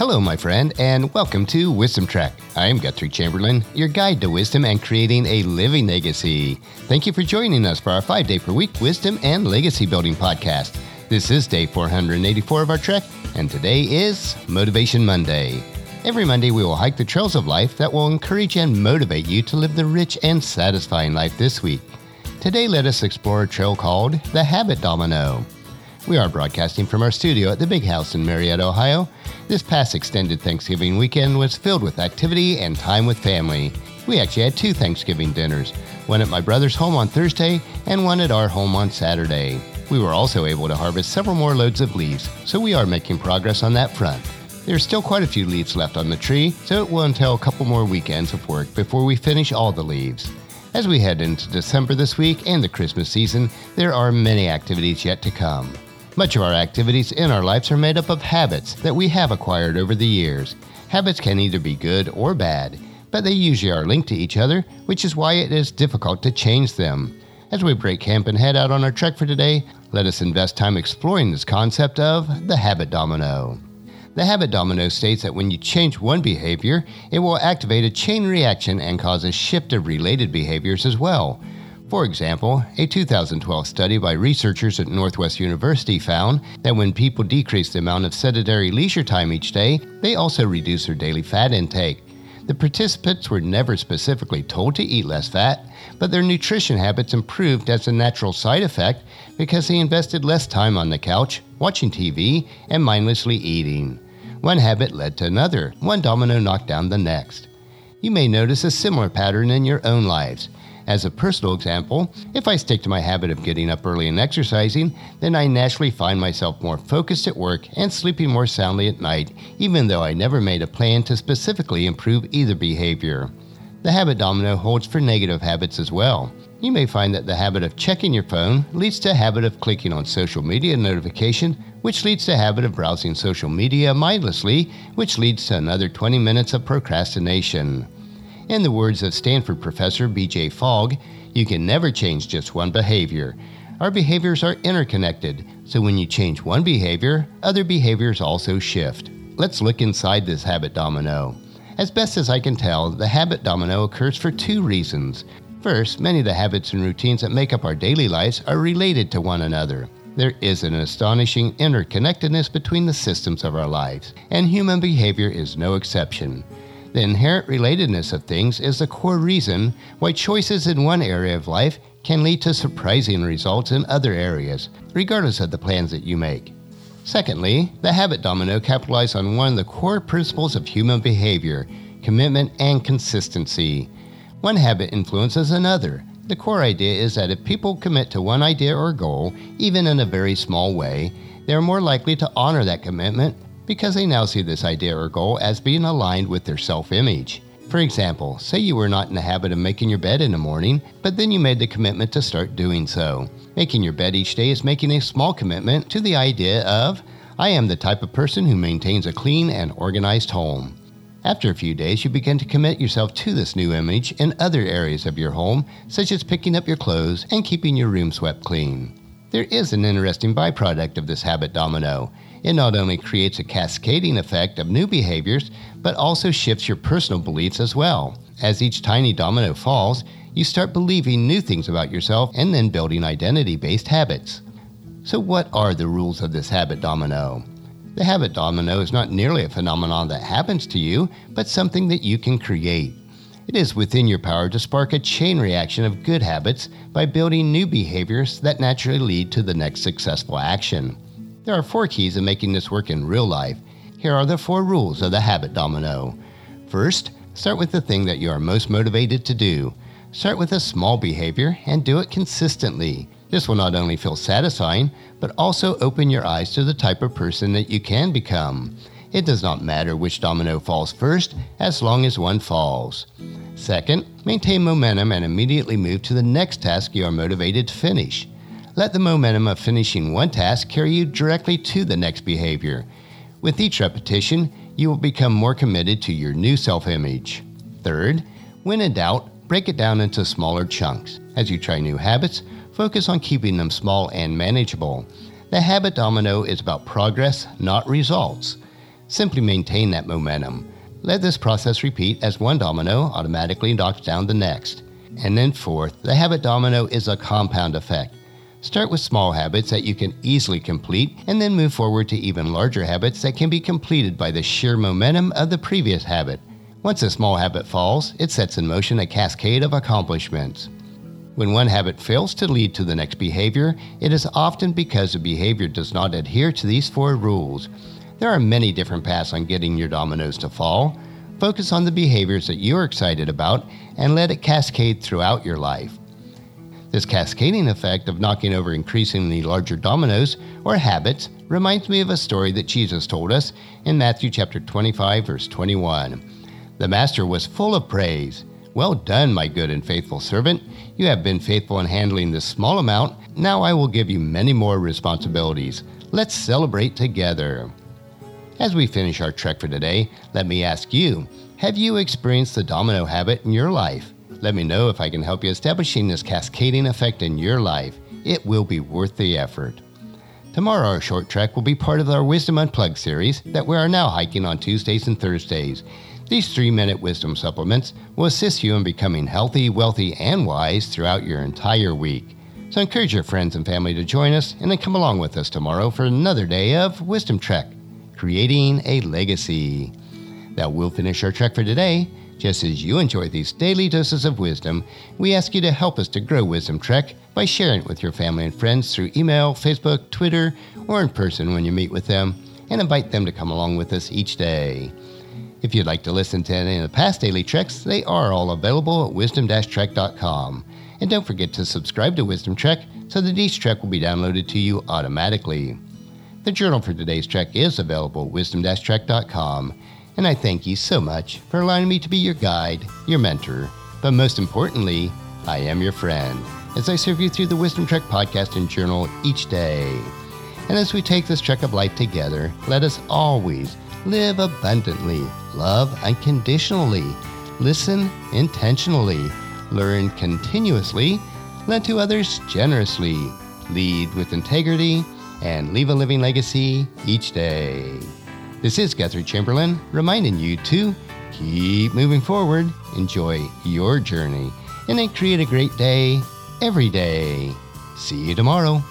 Hello, my friend, and welcome to Wisdom Trek. I am Guthrie Chamberlain, your guide to wisdom and creating a living legacy. Thank you for joining us for our five day per week wisdom and legacy building podcast. This is day 484 of our trek, and today is Motivation Monday. Every Monday, we will hike the trails of life that will encourage and motivate you to live the rich and satisfying life this week. Today, let us explore a trail called the Habit Domino. We are broadcasting from our studio at the Big House in Marietta, Ohio. This past extended Thanksgiving weekend was filled with activity and time with family. We actually had two Thanksgiving dinners one at my brother's home on Thursday and one at our home on Saturday. We were also able to harvest several more loads of leaves, so we are making progress on that front. There's still quite a few leaves left on the tree, so it will entail a couple more weekends of work before we finish all the leaves. As we head into December this week and the Christmas season, there are many activities yet to come. Much of our activities in our lives are made up of habits that we have acquired over the years. Habits can either be good or bad, but they usually are linked to each other, which is why it is difficult to change them. As we break camp and head out on our trek for today, let us invest time exploring this concept of the habit domino. The habit domino states that when you change one behavior, it will activate a chain reaction and cause a shift of related behaviors as well. For example, a 2012 study by researchers at Northwest University found that when people decrease the amount of sedentary leisure time each day, they also reduce their daily fat intake. The participants were never specifically told to eat less fat, but their nutrition habits improved as a natural side effect because they invested less time on the couch, watching TV, and mindlessly eating. One habit led to another, one domino knocked down the next. You may notice a similar pattern in your own lives. As a personal example, if I stick to my habit of getting up early and exercising, then I naturally find myself more focused at work and sleeping more soundly at night, even though I never made a plan to specifically improve either behavior. The habit domino holds for negative habits as well. You may find that the habit of checking your phone leads to a habit of clicking on social media notification, which leads to a habit of browsing social media mindlessly, which leads to another 20 minutes of procrastination. In the words of Stanford professor B.J. Fogg, you can never change just one behavior. Our behaviors are interconnected, so when you change one behavior, other behaviors also shift. Let's look inside this habit domino. As best as I can tell, the habit domino occurs for two reasons. First, many of the habits and routines that make up our daily lives are related to one another. There is an astonishing interconnectedness between the systems of our lives, and human behavior is no exception. The inherent relatedness of things is the core reason why choices in one area of life can lead to surprising results in other areas, regardless of the plans that you make. Secondly, the habit domino capitalizes on one of the core principles of human behavior commitment and consistency. One habit influences another. The core idea is that if people commit to one idea or goal, even in a very small way, they are more likely to honor that commitment because they now see this idea or goal as being aligned with their self image. For example, say you were not in the habit of making your bed in the morning, but then you made the commitment to start doing so. Making your bed each day is making a small commitment to the idea of, I am the type of person who maintains a clean and organized home. After a few days, you begin to commit yourself to this new image in other areas of your home, such as picking up your clothes and keeping your room swept clean. There is an interesting byproduct of this habit domino. It not only creates a cascading effect of new behaviors, but also shifts your personal beliefs as well. As each tiny domino falls, you start believing new things about yourself and then building identity based habits. So, what are the rules of this habit domino? The habit domino is not nearly a phenomenon that happens to you, but something that you can create. It is within your power to spark a chain reaction of good habits by building new behaviors that naturally lead to the next successful action. There are four keys in making this work in real life. Here are the four rules of the habit domino. First, start with the thing that you are most motivated to do. Start with a small behavior and do it consistently. This will not only feel satisfying, but also open your eyes to the type of person that you can become. It does not matter which domino falls first, as long as one falls. Second, maintain momentum and immediately move to the next task you are motivated to finish. Let the momentum of finishing one task carry you directly to the next behavior. With each repetition, you will become more committed to your new self image. Third, when in doubt, break it down into smaller chunks. As you try new habits, focus on keeping them small and manageable. The habit domino is about progress, not results. Simply maintain that momentum. Let this process repeat as one domino automatically knocks down the next. And then, fourth, the habit domino is a compound effect. Start with small habits that you can easily complete, and then move forward to even larger habits that can be completed by the sheer momentum of the previous habit. Once a small habit falls, it sets in motion a cascade of accomplishments. When one habit fails to lead to the next behavior, it is often because the behavior does not adhere to these four rules. There are many different paths on getting your dominoes to fall. Focus on the behaviors that you are excited about and let it cascade throughout your life. This cascading effect of knocking over increasingly larger dominoes or habits reminds me of a story that Jesus told us in Matthew chapter 25 verse 21. The master was full of praise. Well done, my good and faithful servant. You have been faithful in handling this small amount. Now I will give you many more responsibilities. Let's celebrate together. As we finish our trek for today, let me ask you have you experienced the domino habit in your life? Let me know if I can help you establishing this cascading effect in your life. It will be worth the effort. Tomorrow, our short trek will be part of our Wisdom Unplugged series that we are now hiking on Tuesdays and Thursdays. These three minute wisdom supplements will assist you in becoming healthy, wealthy, and wise throughout your entire week. So encourage your friends and family to join us and then come along with us tomorrow for another day of Wisdom Trek, creating a legacy. That will finish our trek for today. Just as you enjoy these daily doses of wisdom, we ask you to help us to grow Wisdom Trek by sharing it with your family and friends through email, Facebook, Twitter, or in person when you meet with them, and invite them to come along with us each day. If you'd like to listen to any of the past daily treks, they are all available at wisdom-trek.com. And don't forget to subscribe to Wisdom Trek so that each trek will be downloaded to you automatically. The journal for today's trek is available at wisdom-trek.com and I thank you so much for allowing me to be your guide, your mentor, but most importantly, I am your friend as I serve you through the Wisdom Trek podcast and journal each day. And as we take this trek of life together, let us always live abundantly, love unconditionally, listen intentionally, learn continuously, lend to others generously, lead with integrity, and leave a living legacy each day. This is Guthrie Chamberlain reminding you to keep moving forward, enjoy your journey, and then create a great day every day. See you tomorrow.